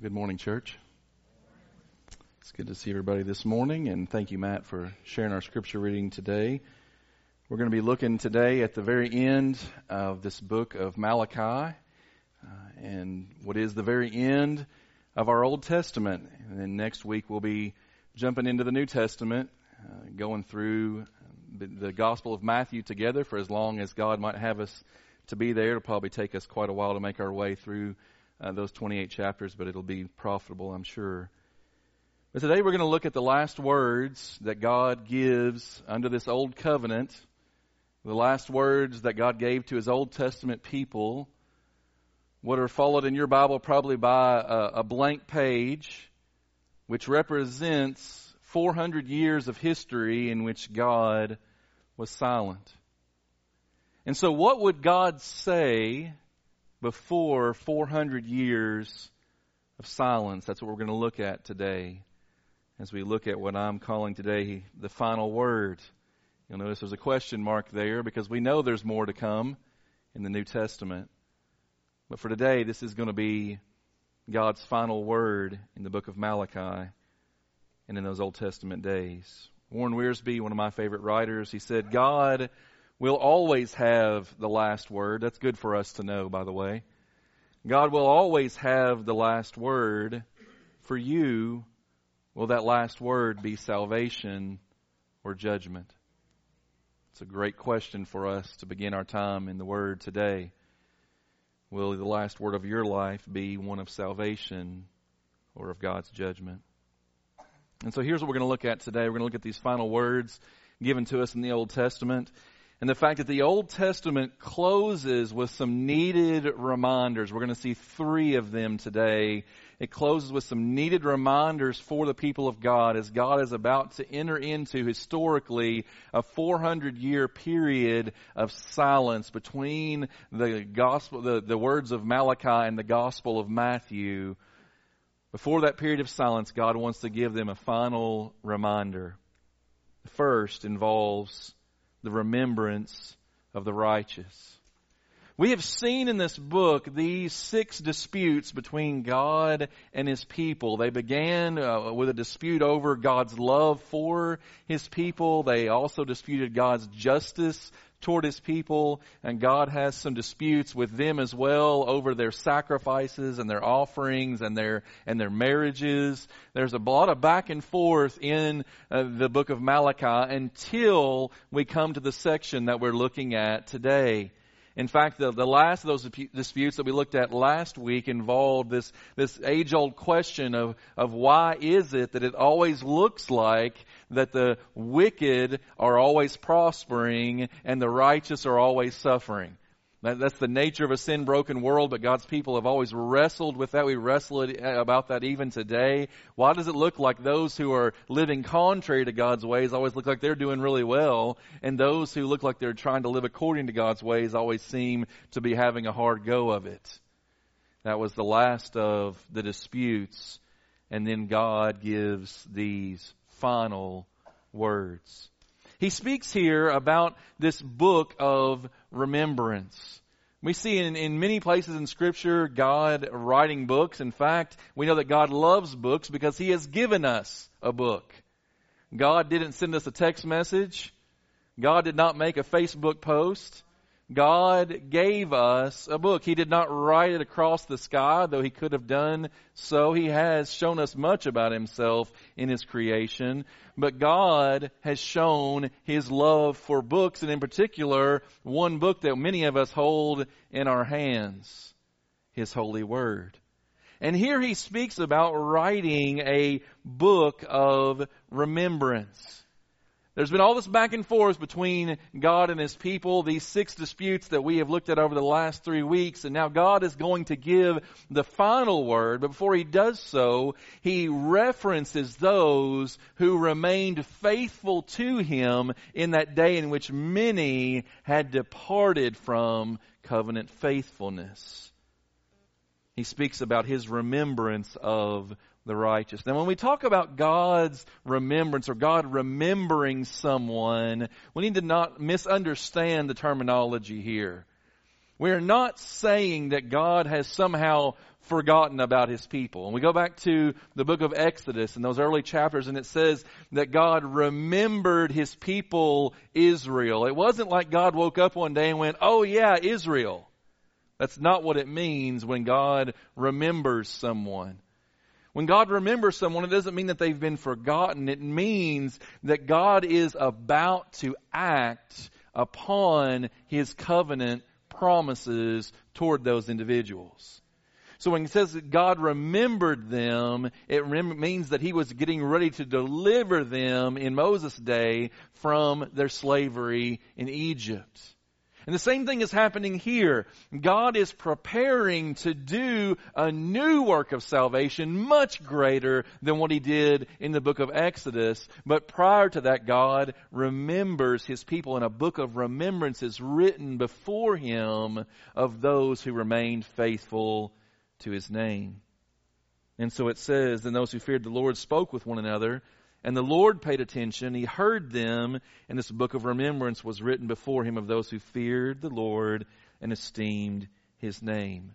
Good morning, church. It's good to see everybody this morning, and thank you, Matt, for sharing our scripture reading today. We're going to be looking today at the very end of this book of Malachi, uh, and what is the very end of our Old Testament. And then next week we'll be jumping into the New Testament, uh, going through the Gospel of Matthew together for as long as God might have us to be there. It'll probably take us quite a while to make our way through uh, those 28 chapters, but it'll be profitable, I'm sure. But today we're going to look at the last words that God gives under this old covenant, the last words that God gave to his Old Testament people, what are followed in your Bible probably by a, a blank page, which represents 400 years of history in which God was silent. And so, what would God say before 400 years of silence. That's what we're going to look at today as we look at what I'm calling today the final word. You'll notice there's a question mark there because we know there's more to come in the New Testament. But for today, this is going to be God's final word in the book of Malachi and in those Old Testament days. Warren Wiersbe, one of my favorite writers, he said, God will always have the last word. That's good for us to know, by the way. God will always have the last word. For you, will that last word be salvation or judgment? It's a great question for us to begin our time in the Word today. Will the last word of your life be one of salvation or of God's judgment? And so here's what we're going to look at today. We're going to look at these final words given to us in the Old Testament and the fact that the Old Testament closes with some needed reminders. We're going to see three of them today. It closes with some needed reminders for the people of God as God is about to enter into historically a 400 year period of silence between the gospel, the, the words of Malachi and the gospel of Matthew. Before that period of silence, God wants to give them a final reminder. The first involves the remembrance of the righteous. We have seen in this book these six disputes between God and His people. They began uh, with a dispute over God's love for His people. They also disputed God's justice toward his people, and God has some disputes with them as well over their sacrifices and their offerings and their and their marriages. There's a lot of back and forth in uh, the book of Malachi until we come to the section that we're looking at today. In fact, the, the last of those disputes that we looked at last week involved this, this age old question of, of why is it that it always looks like that the wicked are always prospering and the righteous are always suffering? That, that's the nature of a sin broken world, but God's people have always wrestled with that. We wrestle eh, about that even today. Why does it look like those who are living contrary to God's ways always look like they're doing really well, and those who look like they're trying to live according to God's ways always seem to be having a hard go of it? That was the last of the disputes, and then God gives these final words. He speaks here about this book of remembrance. We see in, in many places in Scripture God writing books. In fact, we know that God loves books because He has given us a book. God didn't send us a text message. God did not make a Facebook post. God gave us a book. He did not write it across the sky, though He could have done so. He has shown us much about Himself in His creation. But God has shown His love for books, and in particular, one book that many of us hold in our hands His holy word. And here He speaks about writing a book of remembrance. There's been all this back and forth between God and His people, these six disputes that we have looked at over the last three weeks, and now God is going to give the final word, but before He does so, He references those who remained faithful to Him in that day in which many had departed from covenant faithfulness. He speaks about His remembrance of the righteous. Now, when we talk about God's remembrance or God remembering someone, we need to not misunderstand the terminology here. We are not saying that God has somehow forgotten about his people. And we go back to the book of Exodus and those early chapters and it says that God remembered his people Israel. It wasn't like God woke up one day and went, oh yeah, Israel. That's not what it means when God remembers someone. When God remembers someone, it doesn't mean that they've been forgotten. It means that God is about to act upon His covenant promises toward those individuals. So when he says that God remembered them, it rem- means that he was getting ready to deliver them in Moses' day from their slavery in Egypt. And the same thing is happening here. God is preparing to do a new work of salvation much greater than what he did in the book of Exodus. But prior to that, God remembers his people and a book of remembrance is written before him of those who remained faithful to his name. And so it says, and those who feared the Lord spoke with one another and the Lord paid attention. He heard them, and this book of remembrance was written before him of those who feared the Lord and esteemed his name.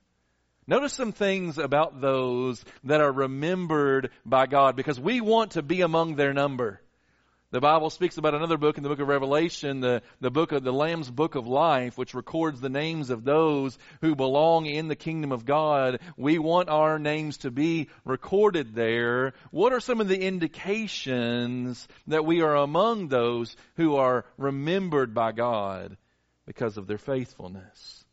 Notice some things about those that are remembered by God because we want to be among their number. The Bible speaks about another book in the book of Revelation, the, the book of the Lamb's book of life, which records the names of those who belong in the kingdom of God. We want our names to be recorded there. What are some of the indications that we are among those who are remembered by God because of their faithfulness?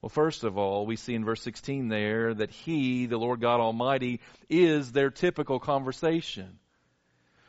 Well, first of all, we see in verse 16 there that He, the Lord God Almighty, is their typical conversation.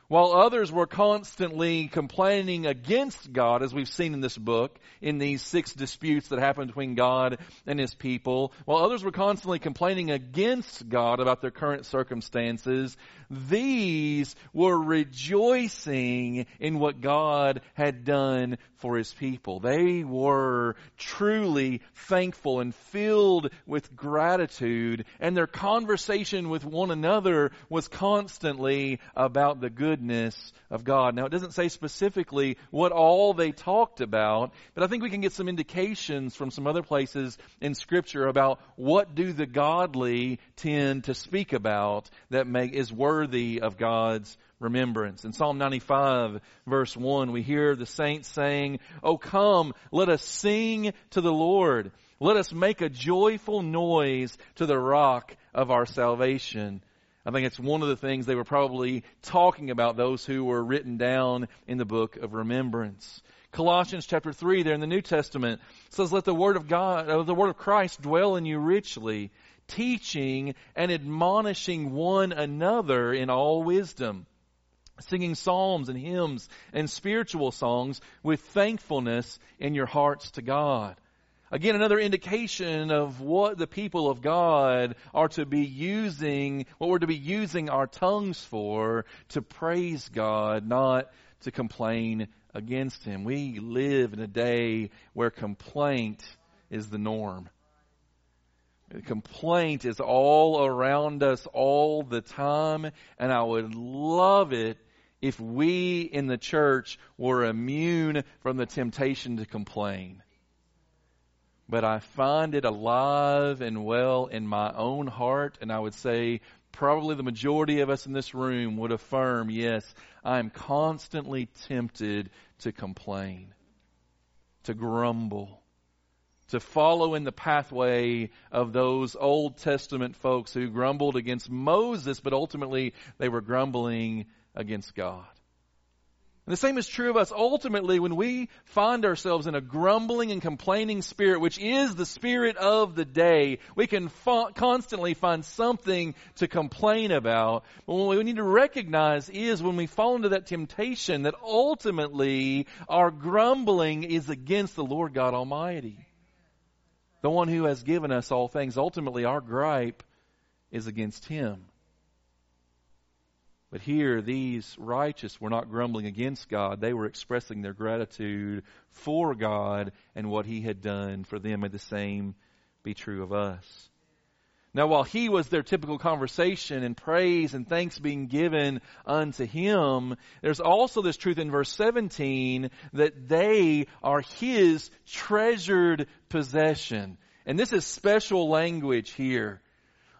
While others were constantly complaining against God, as we've seen in this book, in these six disputes that happened between God and His people, while others were constantly complaining against God about their current circumstances, these were rejoicing in what God had done for His people. They were truly thankful and filled with gratitude, and their conversation with one another was constantly about the goodness of God. Now, it doesn't say specifically what all they talked about, but I think we can get some indications from some other places in Scripture about what do the godly tend to speak about that is worthy of God's remembrance. In Psalm 95 verse 1, we hear the saints saying, Oh come, let us sing to the Lord. Let us make a joyful noise to the rock of our salvation. I think it's one of the things they were probably talking about those who were written down in the book of remembrance. Colossians chapter 3 there in the New Testament says, let the word of God, uh, the word of Christ dwell in you richly, teaching and admonishing one another in all wisdom singing psalms and hymns and spiritual songs with thankfulness in your hearts to God. Again, another indication of what the people of God are to be using, what we're to be using our tongues for, to praise God, not to complain against Him. We live in a day where complaint is the norm. Complaint is all around us all the time, and I would love it if we in the church were immune from the temptation to complain. But I find it alive and well in my own heart, and I would say probably the majority of us in this room would affirm, yes, I am constantly tempted to complain, to grumble, to follow in the pathway of those Old Testament folks who grumbled against Moses, but ultimately they were grumbling against God. And the same is true of us ultimately when we find ourselves in a grumbling and complaining spirit, which is the spirit of the day. We can fa- constantly find something to complain about. But what we need to recognize is when we fall into that temptation that ultimately our grumbling is against the Lord God Almighty. The one who has given us all things. Ultimately our gripe is against Him. But here, these righteous were not grumbling against God. They were expressing their gratitude for God and what He had done for them. May the same be true of us. Now, while he was their typical conversation and praise and thanks being given unto him, there's also this truth in verse 17 that they are his treasured possession. And this is special language here.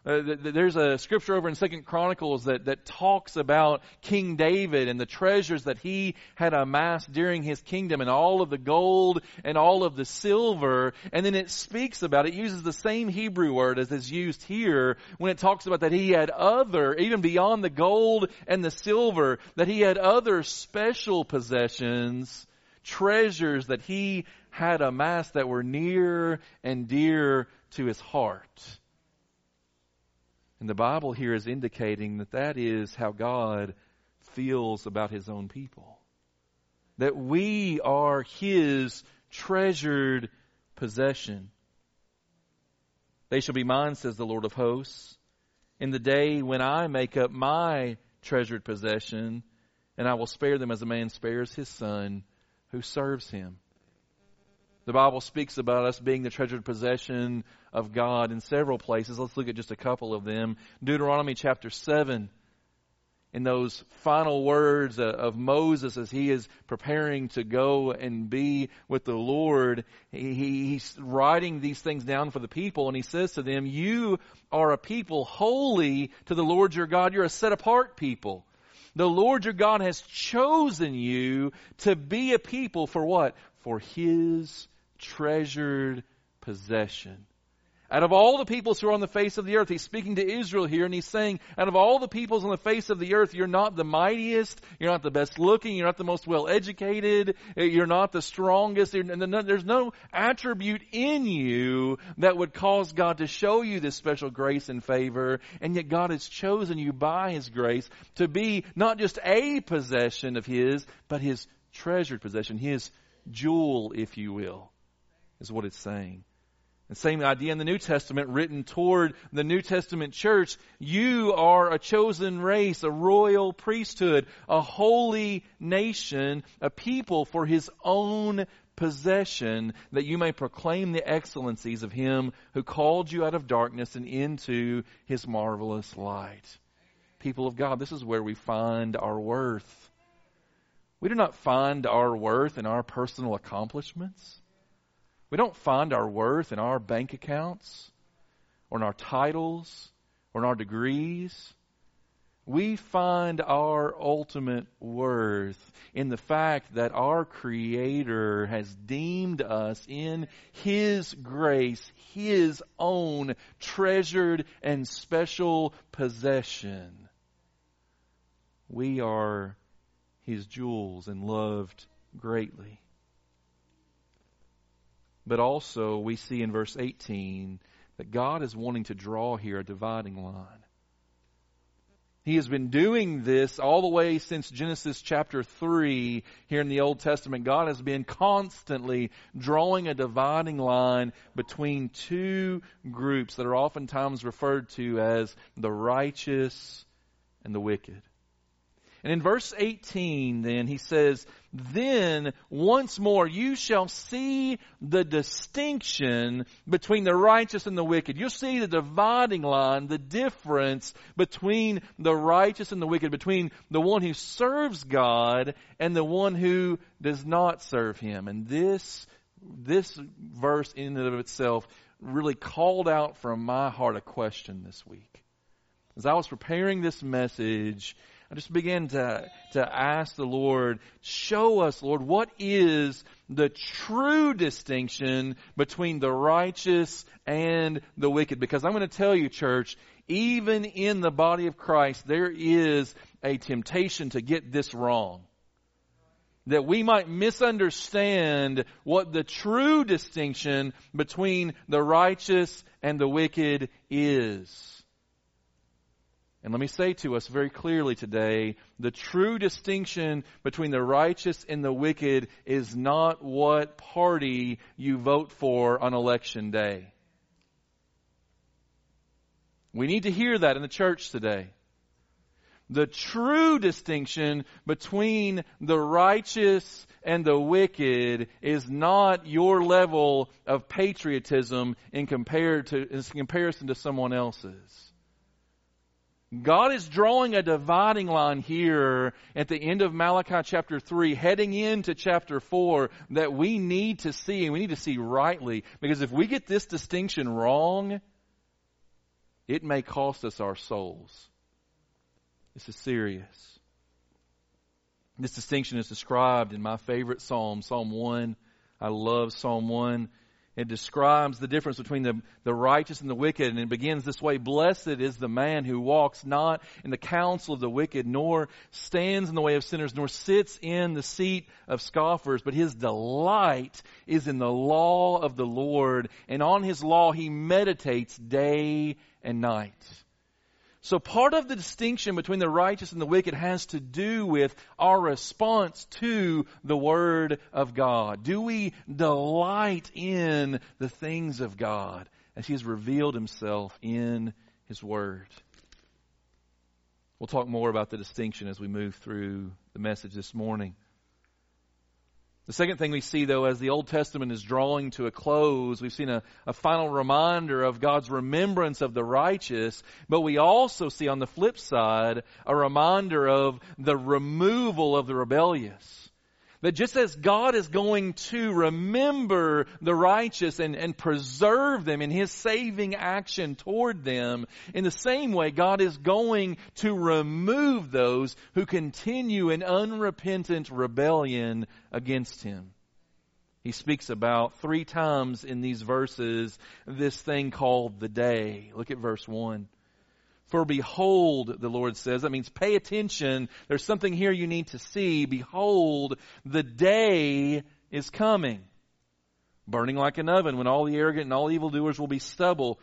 Uh, there's a scripture over in Second Chronicles that, that talks about King David and the treasures that he had amassed during his kingdom and all of the gold and all of the silver. And then it speaks about, it uses the same Hebrew word as is used here when it talks about that he had other, even beyond the gold and the silver, that he had other special possessions, treasures that he had amassed that were near and dear to his heart. And the Bible here is indicating that that is how God feels about his own people. That we are his treasured possession. They shall be mine, says the Lord of hosts, in the day when I make up my treasured possession, and I will spare them as a man spares his son who serves him. The Bible speaks about us being the treasured possession of God in several places. Let's look at just a couple of them. Deuteronomy chapter 7. In those final words of Moses as he is preparing to go and be with the Lord, he's writing these things down for the people and he says to them, You are a people holy to the Lord your God. You're a set apart people. The Lord your God has chosen you to be a people for what? For His treasured possession. Out of all the peoples who are on the face of the earth, he's speaking to Israel here and he's saying, out of all the peoples on the face of the earth, you're not the mightiest, you're not the best looking, you're not the most well educated, eh, you're not the strongest, there's no attribute in you that would cause God to show you this special grace and favor, and yet God has chosen you by his grace to be not just a possession of his, but his treasured possession, his jewel, if you will is what it's saying. The same idea in the New Testament written toward the New Testament church. You are a chosen race, a royal priesthood, a holy nation, a people for his own possession that you may proclaim the excellencies of him who called you out of darkness and into his marvelous light. People of God, this is where we find our worth. We do not find our worth in our personal accomplishments. We don't find our worth in our bank accounts or in our titles or in our degrees. We find our ultimate worth in the fact that our Creator has deemed us in His grace, His own treasured and special possession. We are His jewels and loved greatly. But also, we see in verse 18 that God is wanting to draw here a dividing line. He has been doing this all the way since Genesis chapter 3 here in the Old Testament. God has been constantly drawing a dividing line between two groups that are oftentimes referred to as the righteous and the wicked. And in verse 18, then, he says, Then once more you shall see the distinction between the righteous and the wicked. You'll see the dividing line, the difference between the righteous and the wicked, between the one who serves God and the one who does not serve Him. And this, this verse in and of itself really called out from my heart a question this week. As I was preparing this message, I just began to, to ask the Lord, show us, Lord, what is the true distinction between the righteous and the wicked? Because I'm going to tell you, church, even in the body of Christ, there is a temptation to get this wrong. That we might misunderstand what the true distinction between the righteous and the wicked is. And let me say to us very clearly today, the true distinction between the righteous and the wicked is not what party you vote for on election day. We need to hear that in the church today. The true distinction between the righteous and the wicked is not your level of patriotism in, compared to, in comparison to someone else's. God is drawing a dividing line here at the end of Malachi chapter 3, heading into chapter 4, that we need to see, and we need to see rightly. Because if we get this distinction wrong, it may cost us our souls. This is serious. This distinction is described in my favorite psalm, Psalm 1. I love Psalm 1. It describes the difference between the, the righteous and the wicked, and it begins this way Blessed is the man who walks not in the counsel of the wicked, nor stands in the way of sinners, nor sits in the seat of scoffers, but his delight is in the law of the Lord, and on his law he meditates day and night. So part of the distinction between the righteous and the wicked has to do with our response to the Word of God. Do we delight in the things of God as He has revealed Himself in His Word? We'll talk more about the distinction as we move through the message this morning. The second thing we see, though, as the Old Testament is drawing to a close, we've seen a, a, final reminder of God's remembrance of the righteous, but we also see on the flip side a reminder of the removal of the rebellious. That just as God is going to remember the righteous and, and preserve them in His saving action toward them, in the same way, God is going to remove those who continue in unrepentant rebellion against Him. He speaks about three times in these verses this thing called the day. Look at verse 1. For behold, the Lord says, that means pay attention. There's something here you need to see. Behold, the day is coming, burning like an oven when all the arrogant and all evildoers will be stubble.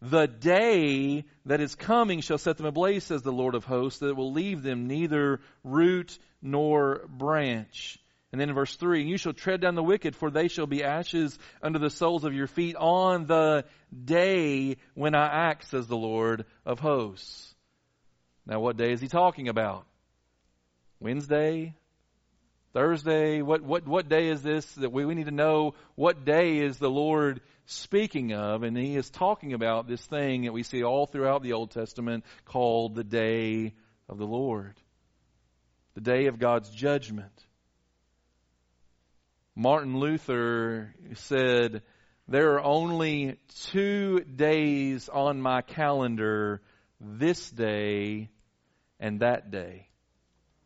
The day that is coming shall set them ablaze, says the Lord of hosts, that it will leave them neither root nor branch. And then in verse 3, you shall tread down the wicked, for they shall be ashes under the soles of your feet on the day when I act, says the Lord of hosts. Now, what day is he talking about? Wednesday? Thursday? What, what, what day is this that we, we need to know what day is the Lord speaking of? And he is talking about this thing that we see all throughout the Old Testament called the day of the Lord. The day of God's judgment. Martin Luther said, There are only two days on my calendar this day and that day.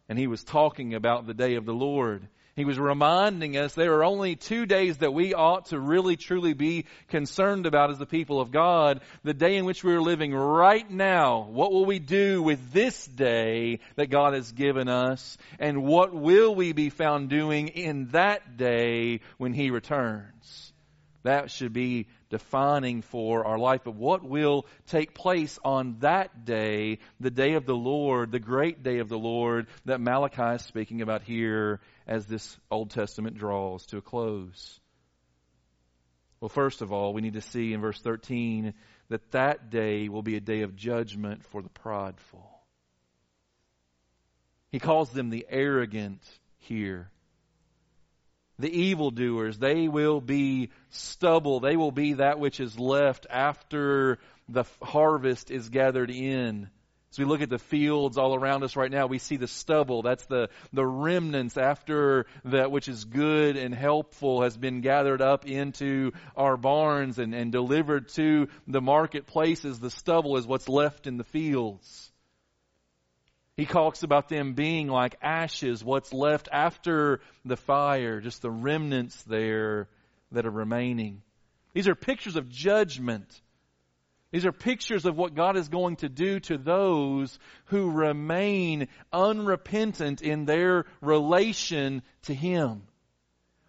And he was talking about the day of the Lord. He was reminding us there are only two days that we ought to really truly be concerned about as the people of God. The day in which we are living right now. What will we do with this day that God has given us? And what will we be found doing in that day when He returns? That should be defining for our life But what will take place on that day, the day of the Lord, the great day of the Lord that Malachi is speaking about here as this Old Testament draws to a close? Well, first of all, we need to see in verse 13 that that day will be a day of judgment for the prideful. He calls them the arrogant here. The evildoers, they will be stubble. They will be that which is left after the harvest is gathered in. As we look at the fields all around us right now, we see the stubble. That's the, the remnants after that which is good and helpful has been gathered up into our barns and, and delivered to the marketplaces. The stubble is what's left in the fields. He talks about them being like ashes, what's left after the fire, just the remnants there that are remaining. These are pictures of judgment these are pictures of what God is going to do to those who remain unrepentant in their relation to Him.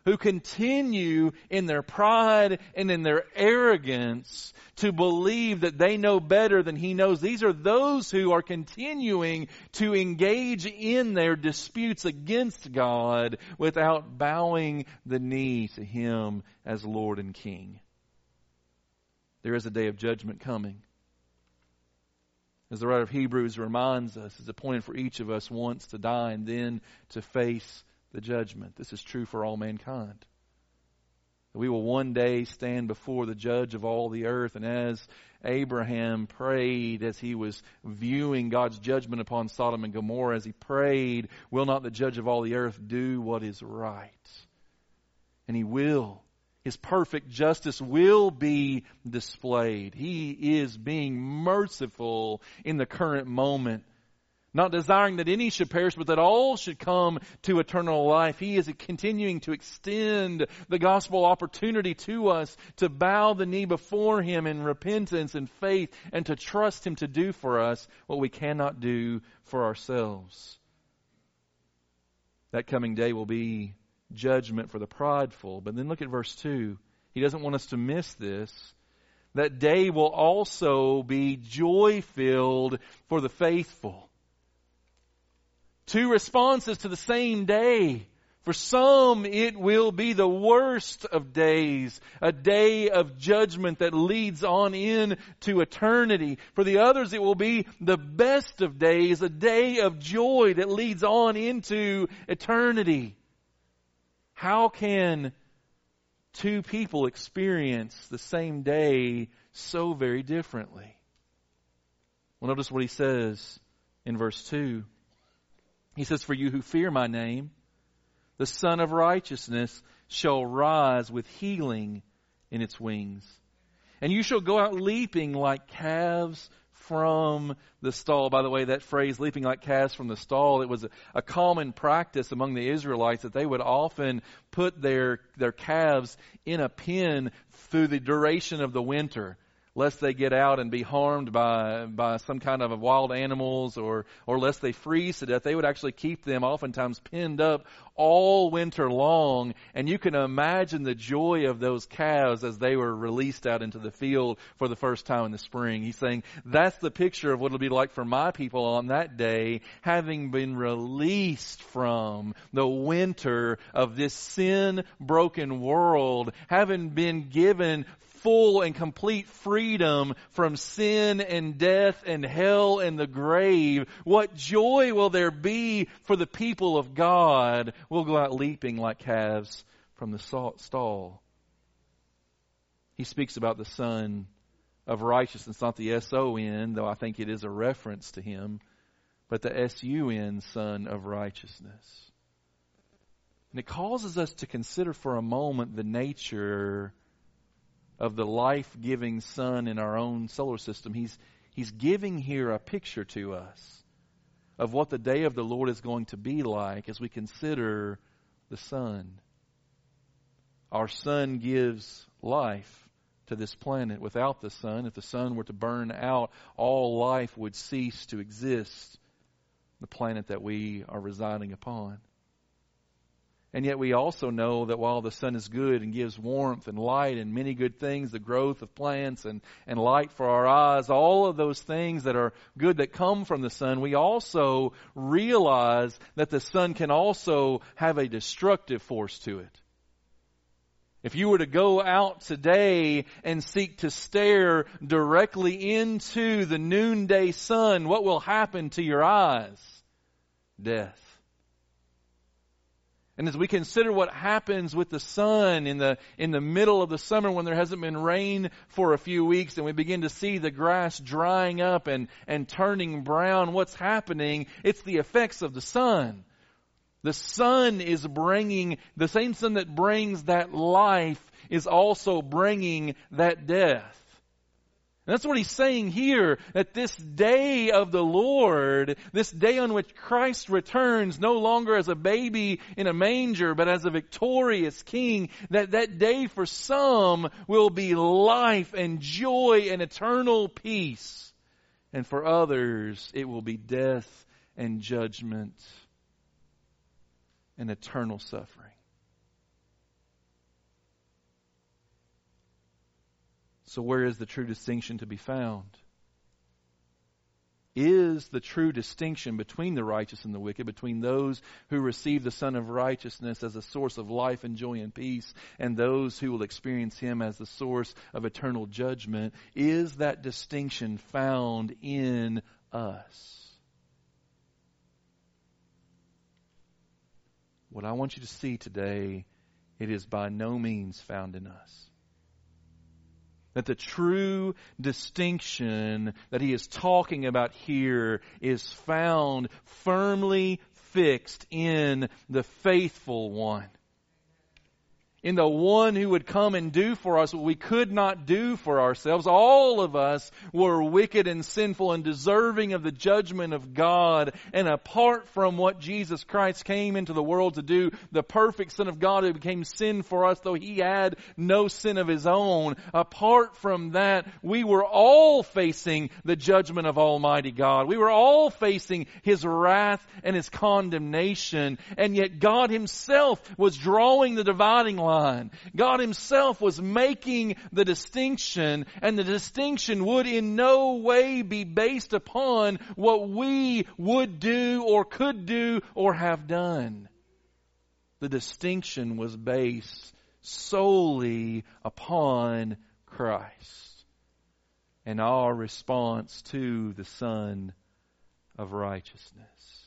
Who continue in their pride and in their arrogance to believe that they know better than He knows. These are those who are continuing to engage in their disputes against God without bowing the knee to Him as Lord and King there is a day of judgment coming. As the writer of Hebrews reminds us, it's appointed for each of us once to die and then to face the judgment. This is true for all mankind. We will one day stand before the judge of all the earth, and as Abraham prayed as he was viewing God's judgment upon Sodom and Gomorrah, as he prayed, Will not the judge of all the earth do what is right? And he will. his perfect justice will be displayed. He is being merciful in the current moment. Not desiring that any should perish, but that all should come to eternal life. He is continuing to extend the gospel opportunity to us to bow the knee before Him in repentance and faith and to trust Him to do for us what we cannot do for ourselves. That coming day will be judgment for the prideful. But then look at verse 2. He doesn't want us to miss this. That day will also be joy filled for the faithful. Two responses to the same day. For some, it will be the worst of days, a day of judgment that leads on in to eternity. For the others, it will be the best of days, a day of joy that leads on into eternity. How can two people experience the same day so very differently? Well, notice what he says in verse 2. He says, For you who fear my name, the Sun of Righteousness shall rise with healing in its wings. And you shall go out leaping like calves from the stall. By the way, that phrase, leaping like calves from the stall, it was a, a, common practice among the Israelites that they would often put their, their calves in a pen through the duration of the winter lest they get out and be harmed by by some kind of wild animals or or lest they freeze to death. They would actually keep them oftentimes pinned up all winter long, and you can imagine the joy of those calves as they were released out into the field for the first time in the spring. He's saying that's the picture of what it'll be like for my people on that day, having been released from the winter of this sin broken world, having been given full and complete freedom from sin and death and hell and the grave, what joy will there be for the people of God? We'll go out leaping like calves from the stall. He speaks about the Sun of righteousness, not the S-O-N, though I think it is a reference to him, but the S-U-N, Sun of righteousness. And it causes us to consider for a moment the nature of the life giving sun in our own solar system. He's, he's giving here a picture to us of what the day of the Lord is going to be like as we consider the sun. Our sun gives life to this planet. Without the sun, if the sun were to burn out, all life would cease to exist, the planet that we are residing upon. And yet we also know that while the sun is good and gives warmth and light and many good things, the growth of plants and, and light for our eyes, all of those things that are good that come from the sun, we also realize that the sun can also have a destructive force to it. If you were to go out today and seek to stare directly into the noonday sun, what will happen to your eyes? Death. And as we consider what happens with the sun in the, in the middle of the summer when there hasn't been rain for a few weeks and we begin to see the grass drying up and, and turning brown, what's happening? It's the effects of the sun. The sun is bringing, the same sun that brings that life is also bringing that death. And that's what he's saying here, that this day of the Lord, this day on which Christ returns, no longer as a baby in a manger, but as a victorious king, that that day for some will be life and joy and eternal peace. And for others, it will be death and judgment and eternal suffering. So, where is the true distinction to be found? Is the true distinction between the righteous and the wicked, between those who receive the Son of Righteousness as a source of life and joy and peace, and those who will experience Him as the source of eternal judgment, is that distinction found in us? What I want you to see today, it is by no means found in us that the true distinction that he is talking about here is found firmly fixed in the faithful one in the one who would come and do for us what we could not do for ourselves. All of us were wicked and sinful and deserving of the judgment of God. And apart from what Jesus Christ came into the world to do, the perfect Son of God who became sin for us, though he had no sin of his own, apart from that, we were all facing the judgment of Almighty God. We were all facing his wrath and his condemnation. And yet God himself was drawing the dividing line. God himself was making the distinction and the distinction would in no way be based upon what we would do or could do or have done. The distinction was based solely upon Christ and our response to the Son of righteousness.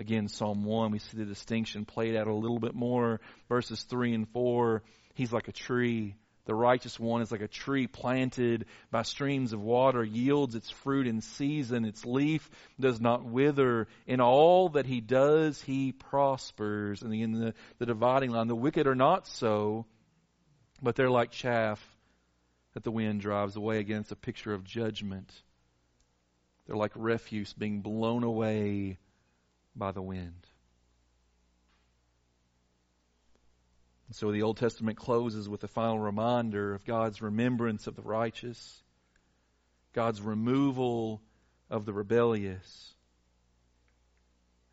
Again, Psalm 1, we see the distinction played out a little bit more. Verses 3 and 4, he's like a tree. The righteous one is like a tree planted by streams of water, yields its fruit in season, its leaf does not wither. In all that he does, he prospers. And in the, the dividing line, the wicked are not so, but they're like chaff that the wind drives away. Again, it's a picture of judgment. They're like refuse being blown away by the wind. So the Old Testament closes with a final reminder of God's remembrance of the righteous, God's removal of the rebellious.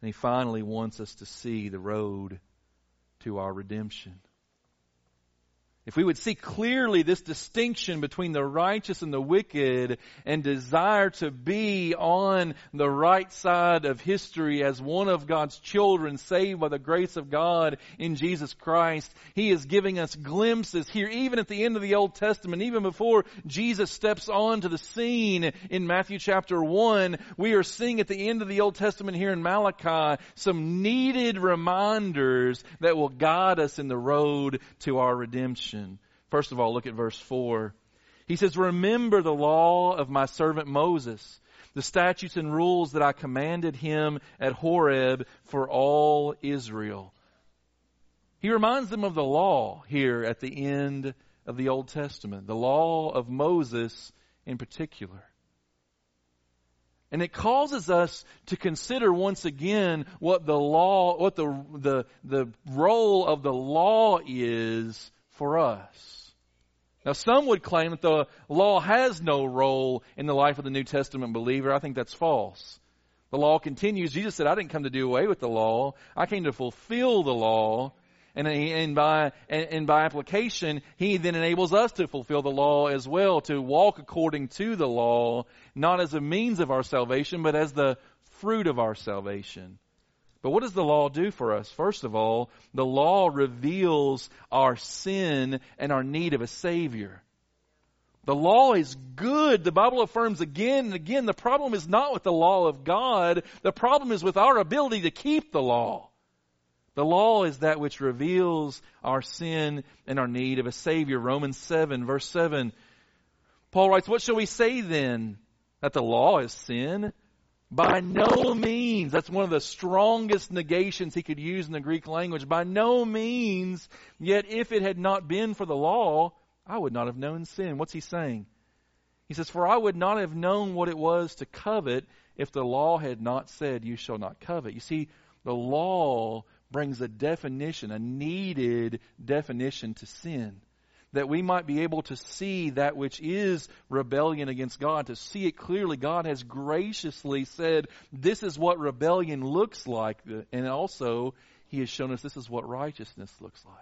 And He finally wants us to see the road to our redemption. If we would see clearly this distinction between the righteous and the wicked and desire to be on the right side of history as one of God's children saved by the grace of God in Jesus Christ, He is giving us glimpses here, even at the end of the Old Testament, even before Jesus steps onto the scene in Matthew chapter 1, we are seeing at the end of the Old Testament here in Malachi some needed reminders that will guide us in the road to our redemption. First of all, look at verse 4. He says, Remember the law of my servant Moses, the statutes and rules that I commanded him at Horeb for all Israel. He reminds them of the law here at the end of the Old Testament, the law of Moses in particular. And it causes us to consider once again what the law, what the, the, the role of the law is for us. Now, some would claim that the law has no role in the life of the New Testament believer. I think that's false. The law continues. Jesus said, I didn't come to do away with the law. I came to fulfill the law. And, and, by, and, and by application, He then enables us to fulfill the law as well, to walk according to the law, not as a means of our salvation, but as the fruit of our salvation. But what does the law do for us? First of all, the law reveals our sin and our need of a Savior. The law is good. The Bible affirms again and again the problem is not with the law of God. The problem is with our ability to keep the law. The law is that which reveals our sin and our need of a Savior. Romans 7 verse 7. Paul writes, What shall we say then? That the law is sin? By no means. That's one of the strongest negations he could use in the Greek language. By no means. Yet if it had not been for the law, I would not have known sin. What's he saying? He says, For I would not have known what it was to covet if the law had not said, You shall not covet. You see, the law brings a definition, a needed definition to sin that we might be able to see that which is rebellion against God, to see it clearly. God has graciously said, this is what rebellion looks like. And also, He has shown us this is what righteousness looks like.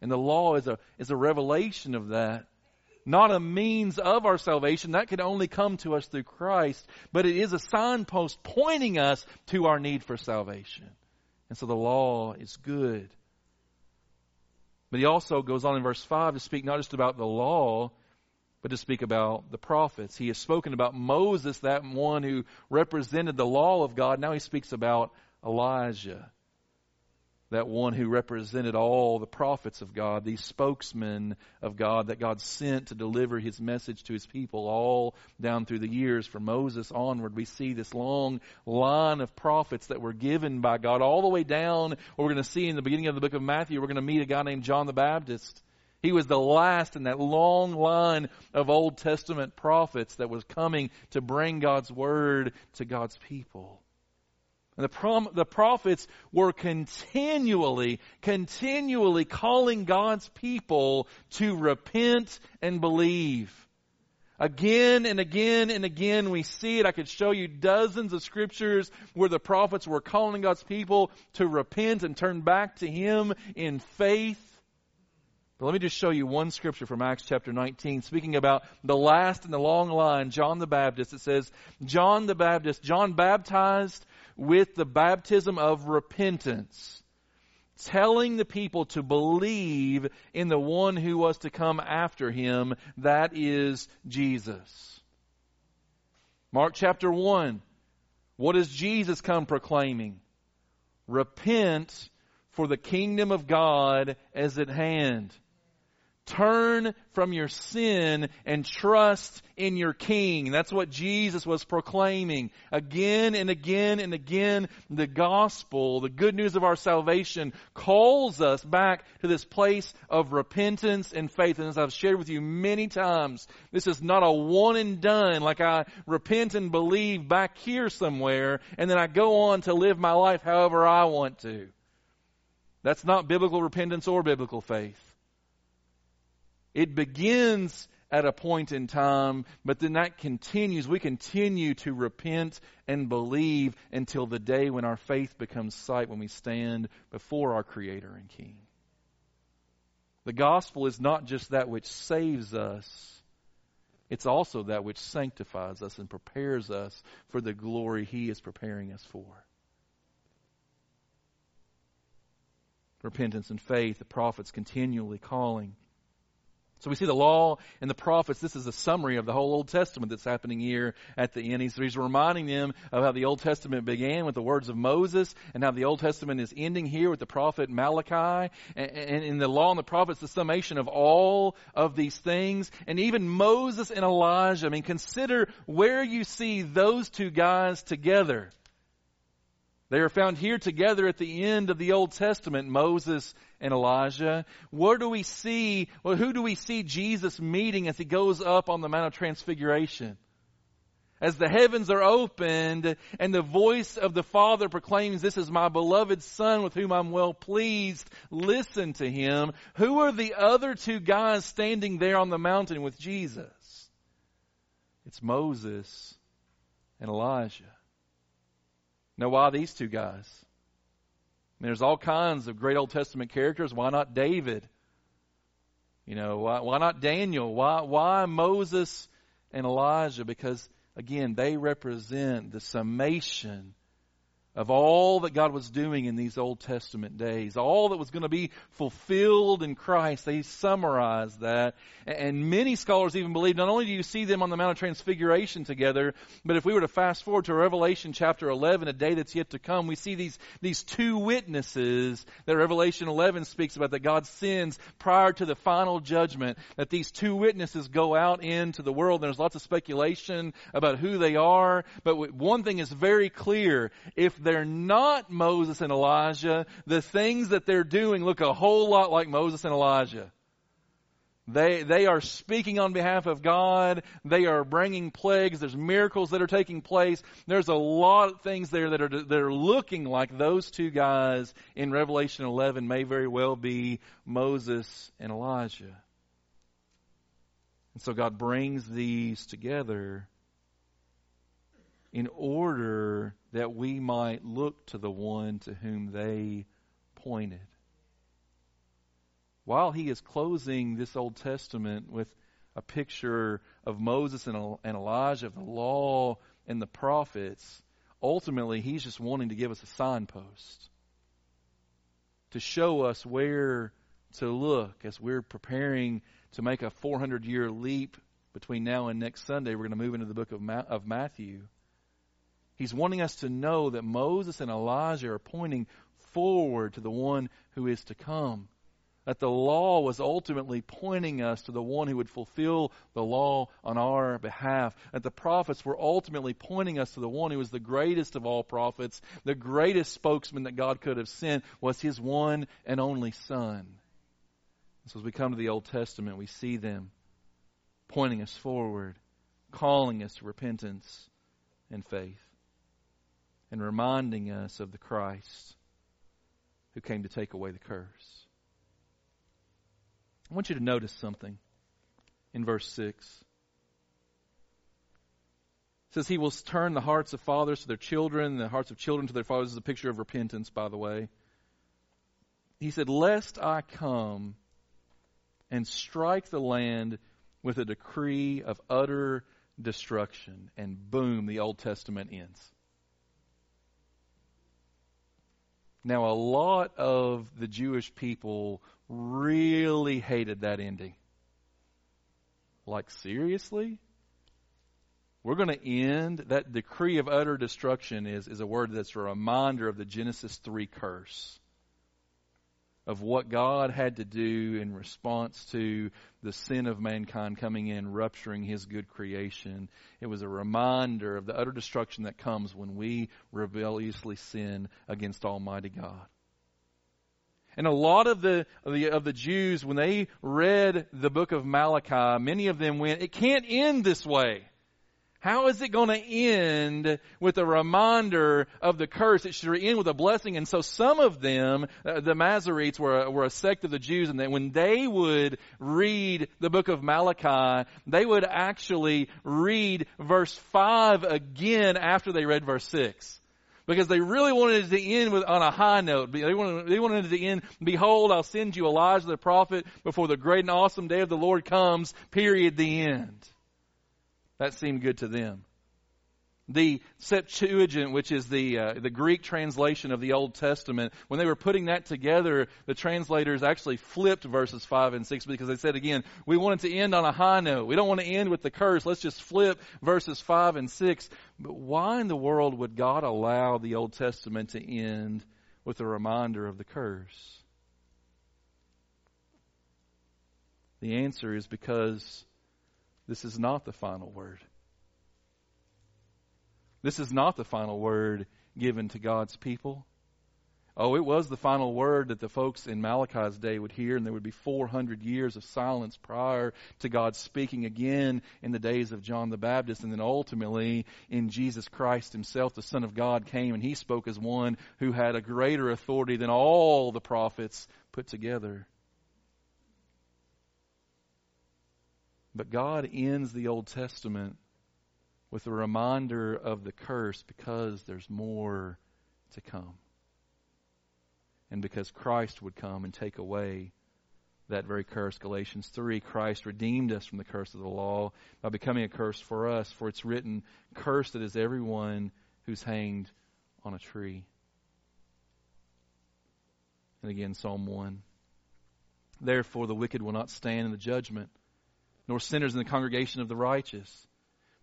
And the law is a, is a revelation of that. Not a means of our salvation. That can only come to us through Christ. But it is a signpost pointing us to our need for salvation. And so the law is good. But he also goes on in verse 5 to speak not just about the law, but to speak about the prophets. He has spoken about Moses, that one who represented the law of God. Now he speaks about Elijah. That one who represented all the prophets of God, these spokesmen of God that God sent to deliver his message to his people all down through the years from Moses onward. We see this long line of prophets that were given by God all the way down. What we're going to see in the beginning of the book of Matthew, we're going to meet a guy named John the Baptist. He was the last in that long line of Old Testament prophets that was coming to bring God's word to God's people. And the, prom- the prophets were continually, continually calling God's people to repent and believe. Again and again and again we see it. I could show you dozens of scriptures where the prophets were calling God's people to repent and turn back to Him in faith. But let me just show you one scripture from Acts chapter 19, speaking about the last in the long line, John the Baptist. It says, John the Baptist, John baptized with the baptism of repentance, telling the people to believe in the one who was to come after him, that is Jesus. Mark chapter 1. What does Jesus come proclaiming? Repent, for the kingdom of God is at hand. Turn from your sin and trust in your King. That's what Jesus was proclaiming. Again and again and again, the gospel, the good news of our salvation, calls us back to this place of repentance and faith. And as I've shared with you many times, this is not a one and done, like I repent and believe back here somewhere, and then I go on to live my life however I want to. That's not biblical repentance or biblical faith. It begins at a point in time, but then that continues. We continue to repent and believe until the day when our faith becomes sight, when we stand before our Creator and King. The gospel is not just that which saves us, it's also that which sanctifies us and prepares us for the glory He is preparing us for. Repentance and faith, the prophets continually calling so we see the law and the prophets. This is a summary of the whole Old Testament that's happening here at the end. He's, he's, reminding them of how the Old Testament began with the words of Moses and how the Old Testament is ending here with the prophet Malachi. And, and in the law and the prophets, the summation of all of these things. And even Moses and Elijah. I mean, consider where you see those two guys together. They are found here together at the end of the Old Testament, Moses and Elijah. Where do we see, well, who do we see Jesus meeting as he goes up on the Mount of Transfiguration? As the heavens are opened and the voice of the Father proclaims, This is my beloved Son with whom I'm well pleased, listen to him. Who are the other two guys standing there on the mountain with Jesus? It's Moses and Elijah. Now, why these two guys? I mean, there's all kinds of great Old Testament characters. Why not David? You know, why, why not Daniel? Why, why Moses and Elijah? Because, again, they represent the summation of all that God was doing in these Old Testament days, all that was going to be fulfilled in Christ. They summarize that. And many scholars even believe not only do you see them on the Mount of Transfiguration together, but if we were to fast forward to Revelation chapter 11, a day that's yet to come, we see these, these two witnesses that Revelation 11 speaks about that God sends prior to the final judgment, that these two witnesses go out into the world. There's lots of speculation about who they are, but one thing is very clear. If they're not Moses and Elijah, the things that they're doing look a whole lot like Moses and Elijah. They, they are speaking on behalf of God. They are bringing plagues. There's miracles that are taking place. There's a lot of things there that are, that are looking like those two guys in Revelation 11 may very well be Moses and Elijah. And so God brings these together in order that we might look to the one to whom they pointed. While he is closing this Old Testament with a picture of Moses and Elijah, of the law and the prophets, ultimately he's just wanting to give us a signpost to show us where to look as we're preparing to make a 400 year leap between now and next Sunday. We're going to move into the book of, Ma- of Matthew. He's wanting us to know that Moses and Elijah are pointing forward to the one who is to come. That the law was ultimately pointing us to the one who would fulfill the law on our behalf. That the prophets were ultimately pointing us to the one who was the greatest of all prophets, the greatest spokesman that God could have sent was his one and only Son. So as we come to the Old Testament, we see them pointing us forward, calling us to repentance and faith, and reminding us of the Christ who came to take away the curse. I want you to notice something in verse 6. It says, He will turn the hearts of fathers to their children, the hearts of children to their fathers. This is a picture of repentance, by the way. He said, Lest I come and strike the land with a decree of utter destruction. And boom, the Old Testament ends. Now, a lot of the Jewish people really hated that ending. Like, seriously? We're going to end that decree of utter destruction is, is a word that's a reminder of the Genesis 3 curse of what God had to do in response to the sin of mankind coming in, rupturing his good creation. It was a reminder of the utter destruction that comes when we rebelliously sin against Almighty God. And a lot of the, of the, of the Jews, when they read the book of Malachi, many of them went, it can't end this way. How is it going to end with a reminder of the curse? It should end with a blessing. And so some of them, uh, the Masoretes were, a, were a sect of the Jews, and that when they would read the book of Malachi, they would actually read verse 5 again after they read verse 6 because they really wanted it to end with, on a high note. They wanted, they wanted it to end, behold, I'll send you Elijah the prophet before the great and awesome day of the Lord comes, period, the end. That seemed good to them. The Septuagint, which is the uh, the Greek translation of the Old Testament, when they were putting that together, the translators actually flipped verses five and six because they said again, we want it to end on a high note. We don't want to end with the curse. Let's just flip verses five and six. But why in the world would God allow the Old Testament to end with a reminder of the curse? The answer is because this is not the final word. This is not the final word given to God's people. Oh, it was the final word that the folks in Malachi's day would hear, and there would be 400 years of silence prior to God speaking again in the days of John the Baptist. And then ultimately, in Jesus Christ himself, the Son of God came and he spoke as one who had a greater authority than all the prophets put together. But God ends the Old Testament with a reminder of the curse because there's more to come. And because Christ would come and take away that very curse. Galatians 3 Christ redeemed us from the curse of the law by becoming a curse for us. For it's written, Cursed is everyone who's hanged on a tree. And again, Psalm 1. Therefore, the wicked will not stand in the judgment, nor sinners in the congregation of the righteous.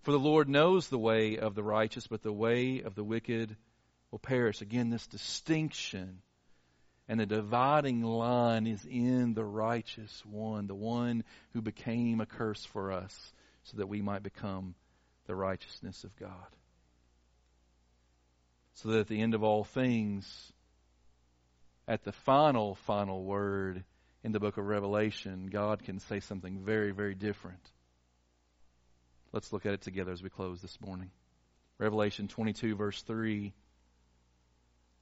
For the Lord knows the way of the righteous, but the way of the wicked will perish. Again, this distinction and the dividing line is in the righteous one, the one who became a curse for us so that we might become the righteousness of God. So that at the end of all things, at the final, final word in the book of Revelation, God can say something very, very different Let's look at it together as we close this morning. Revelation 22, verse 3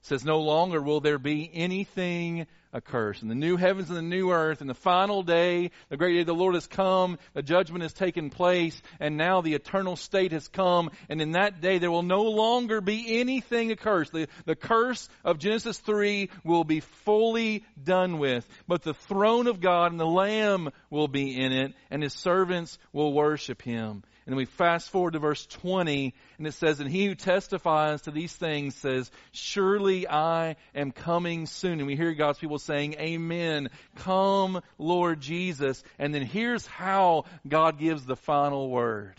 says, No longer will there be anything accursed. In the new heavens and the new earth, and the final day, the great day the Lord has come, the judgment has taken place, and now the eternal state has come, and in that day there will no longer be anything accursed. The, the curse of Genesis 3 will be fully done with, but the throne of God and the Lamb will be in it, and his servants will worship him. And we fast forward to verse 20, and it says, And he who testifies to these things says, Surely I am coming soon. And we hear God's people saying, Amen. Come, Lord Jesus. And then here's how God gives the final word.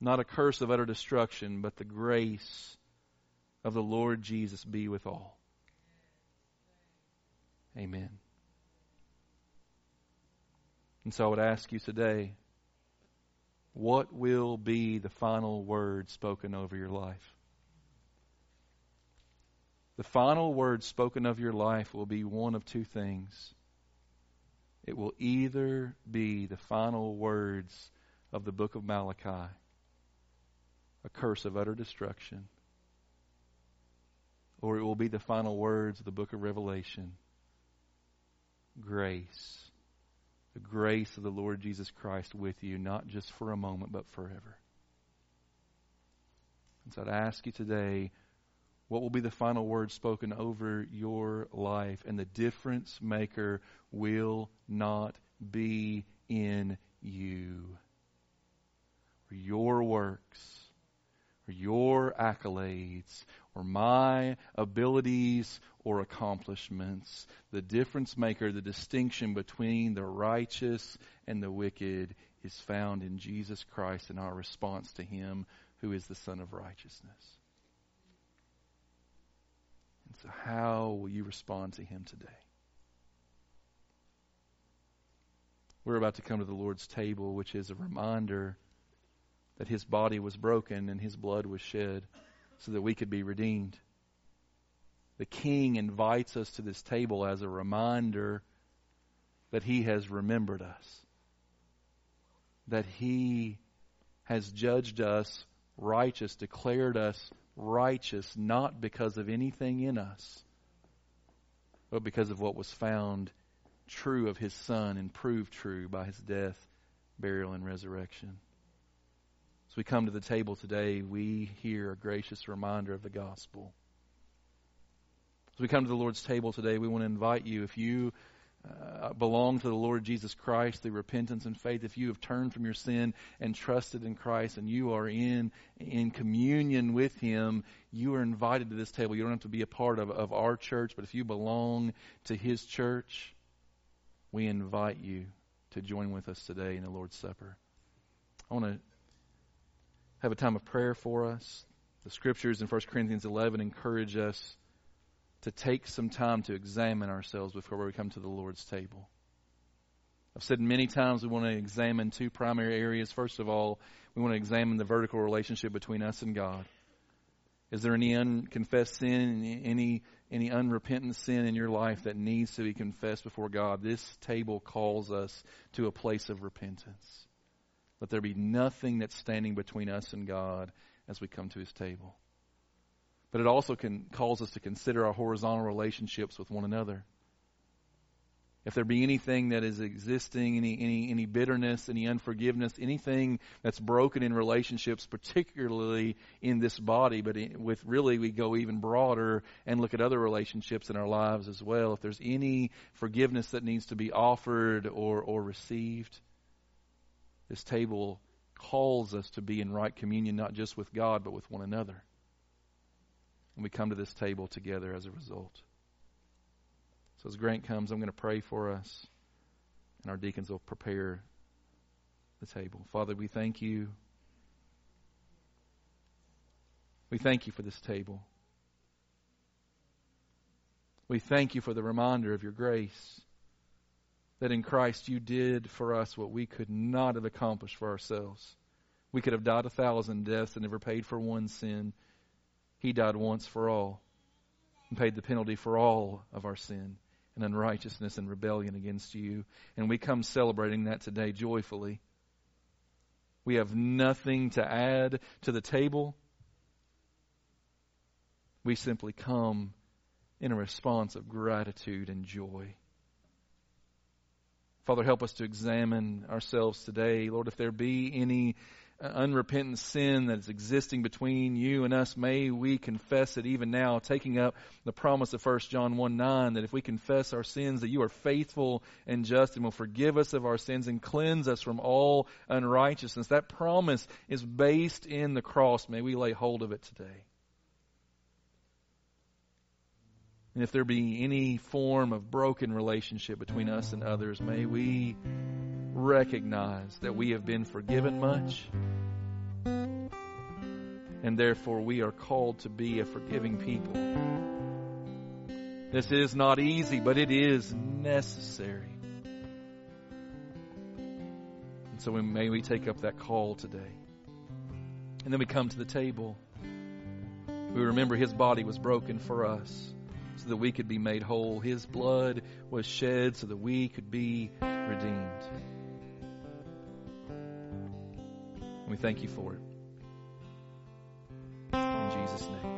Not a curse of utter destruction, but the grace of the Lord Jesus be with all. Amen. And so I would ask you today, what will be the final word spoken over your life? The final word spoken of your life will be one of two things. It will either be the final words of the book of Malachi, a curse of utter destruction, or it will be the final words of the book of Revelation, grace. The grace of the Lord Jesus Christ with you, not just for a moment, but forever. And so I'd ask you today, what will be the final word spoken over your life? And the difference maker will not be in you your works or your accolades or my abilities or accomplishments. The difference maker, the distinction between the righteous and the wicked is found in Jesus Christ and our response to Him who is the Sun of righteousness. And so, how will you respond to Him today? We're about to come to the Lord's table, which is a reminder that His body was broken and His blood was shed so that we could be redeemed. The King invites us to this table as a reminder that He has remembered us, that He has judged us righteous, declared us righteous not because of anything in us, but because of what was found true of his son and proved true by his death, burial, and resurrection. We come to the table today, we hear a gracious reminder of the gospel. As we come to the Lord's table today, we want to invite you, if you uh, belong to the Lord Jesus Christ through repentance and faith, if you have turned from your sin and trusted in Christ and you are in, in communion with Him, you are invited to this table. You don't have to be a part of, of our church, but if you belong to His church, we invite you to join with us today in the Lord's Supper. I want to have a time of prayer for us. The scriptures in 1 Corinthians 11 encourage us to take some time to examine ourselves before we come to the Lord's table. I've said many times we want to examine two primary areas. First of all, we want to examine the vertical relationship between us and God. Is there any unconfessed sin, any any unrepentant sin in your life that needs to be confessed before God? This table calls us to a place of repentance. Let there be nothing that's standing between us and God as we come to His table but it also can calls us to consider our horizontal relationships with one another. If there be anything that is existing, any, any, any bitterness, any unforgiveness, anything that's broken in relationships, particularly in this body, but with really we go even broader and look at other relationships in our lives as well. If there's any forgiveness that needs to be offered or, or received, this table calls us to be in right communion, not just with God, but with one another. And we come to this table together as a result. So as Grant comes, I'm going to pray for us, and our deacons will prepare the table. Father, we thank you. We thank you for this table. We thank you for the reminder of your grace that in Christ you did for us what we could not have accomplished for ourselves. We could have died a thousand deaths and never paid for one sin. He died once for all and paid the penalty for all of our sin and unrighteousness and rebellion against you. And we come celebrating that today joyfully. We have nothing to add to the table. We simply come in a response of gratitude and joy. Father, help us to examine ourselves today. Lord, if there be any uh, unrepentant sin that is existing between you and us, may we confess it even now, taking up the promise of 1 John 1 9, that if we confess our sins, that you are faithful and just and will forgive us of our sins and cleanse us from all unrighteousness. That promise is based in the cross. May we lay hold of it today. And if there be any form of broken relationship between us and others, may we recognize that we have been forgiven much. And therefore we are called to be a forgiving people. This is not easy, but it is necessary. And so may we take up that call today. And then we come to the table. We remember his body was broken for us so that we could be made whole. His blood was shed so that we could be redeemed. We thank you for it. In Jesus' name.